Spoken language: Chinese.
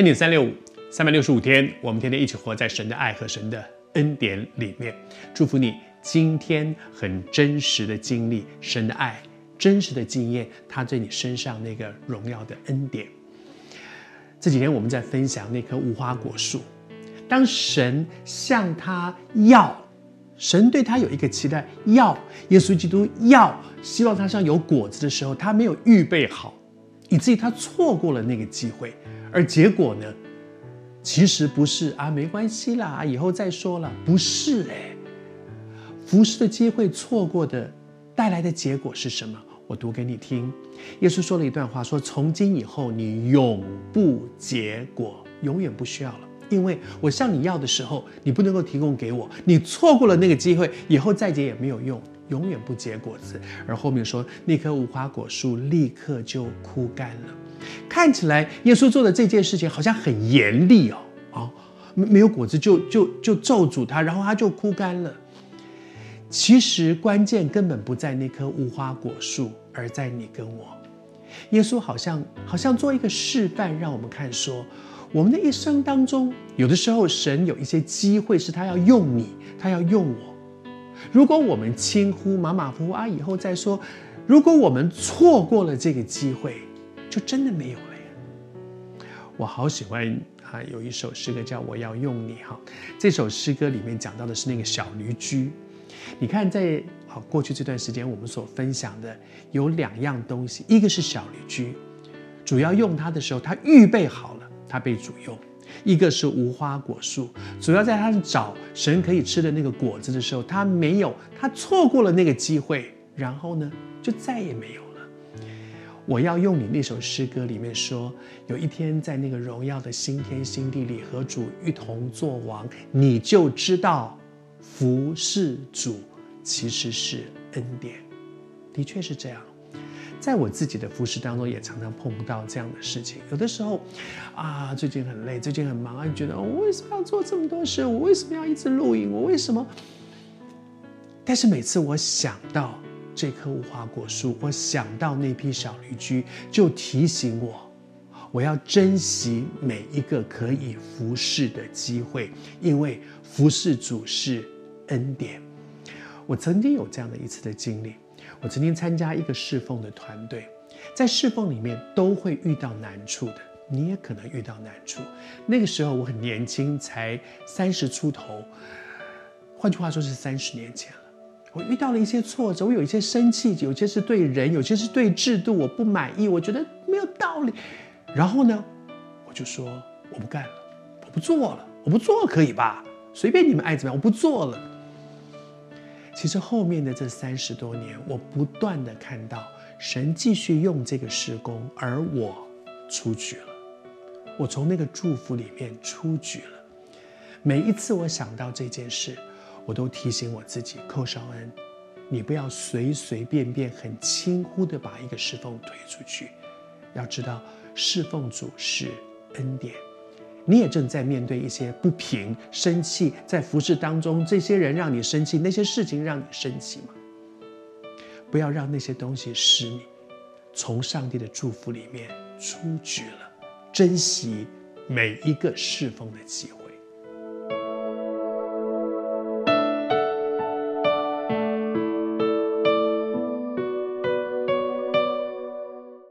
恩典三六五，三百六十五天，我们天天一起活在神的爱和神的恩典里面。祝福你今天很真实的经历神的爱，真实的经验他对你身上那个荣耀的恩典。这几天我们在分享那棵无花果树，当神向他要，神对他有一个期待，要耶稣基督要希望他上有果子的时候，他没有预备好，以至于他错过了那个机会。而结果呢？其实不是啊，没关系啦，以后再说了。不是哎，服侍的机会错过的，带来的结果是什么？我读给你听。耶稣说了一段话，说：“从今以后，你永不结果，永远不需要了，因为我向你要的时候，你不能够提供给我，你错过了那个机会，以后再结也没有用，永远不结果子。”而后面说，那棵无花果树立刻就枯干了。看起来耶稣做的这件事情好像很严厉哦，啊，没有果子就就就咒诅他，然后他就枯干了。其实关键根本不在那棵无花果树，而在你跟我。耶稣好像好像做一个示范，让我们看说，我们的一生当中，有的时候神有一些机会是他要用你，他要用我。如果我们轻忽马马虎虎啊，以后再说。如果我们错过了这个机会。就真的没有了呀！我好喜欢啊，有一首诗歌叫《我要用你》哈。这首诗歌里面讲到的是那个小驴驹。你看，在啊过去这段时间，我们所分享的有两样东西，一个是小驴驹，主要用它的时候，它预备好了，它被主用；一个是无花果树，主要在他找神可以吃的那个果子的时候，他没有，他错过了那个机会，然后呢，就再也没有了。我要用你那首诗歌里面说，有一天在那个荣耀的新天新地里和主一同作王，你就知道服侍主其实是恩典。的确是这样，在我自己的服侍当中也常常碰到这样的事情。有的时候啊，最近很累，最近很忙啊，觉得我为什么要做这么多事？我为什么要一直录影？我为什么？但是每次我想到。这棵无花果树，我想到那匹小驴驹，就提醒我，我要珍惜每一个可以服侍的机会，因为服侍主是恩典。我曾经有这样的一次的经历，我曾经参加一个侍奉的团队，在侍奉里面都会遇到难处的，你也可能遇到难处。那个时候我很年轻，才三十出头，换句话说是三十年前了。我遇到了一些挫折，我有一些生气，有些是对人，有些是对制度，我不满意，我觉得没有道理。然后呢，我就说我不干了，我不做了，我不做可以吧？随便你们爱怎么样，我不做了。其实后面的这三十多年，我不断的看到神继续用这个事工，而我出局了，我从那个祝福里面出局了。每一次我想到这件事。我都提醒我自己，寇绍恩，你不要随随便便、很轻忽的把一个侍奉推出去。要知道，侍奉主是恩典。你也正在面对一些不平、生气，在服侍当中，这些人让你生气，那些事情让你生气吗？不要让那些东西使你从上帝的祝福里面出局了。珍惜每一个侍奉的机会。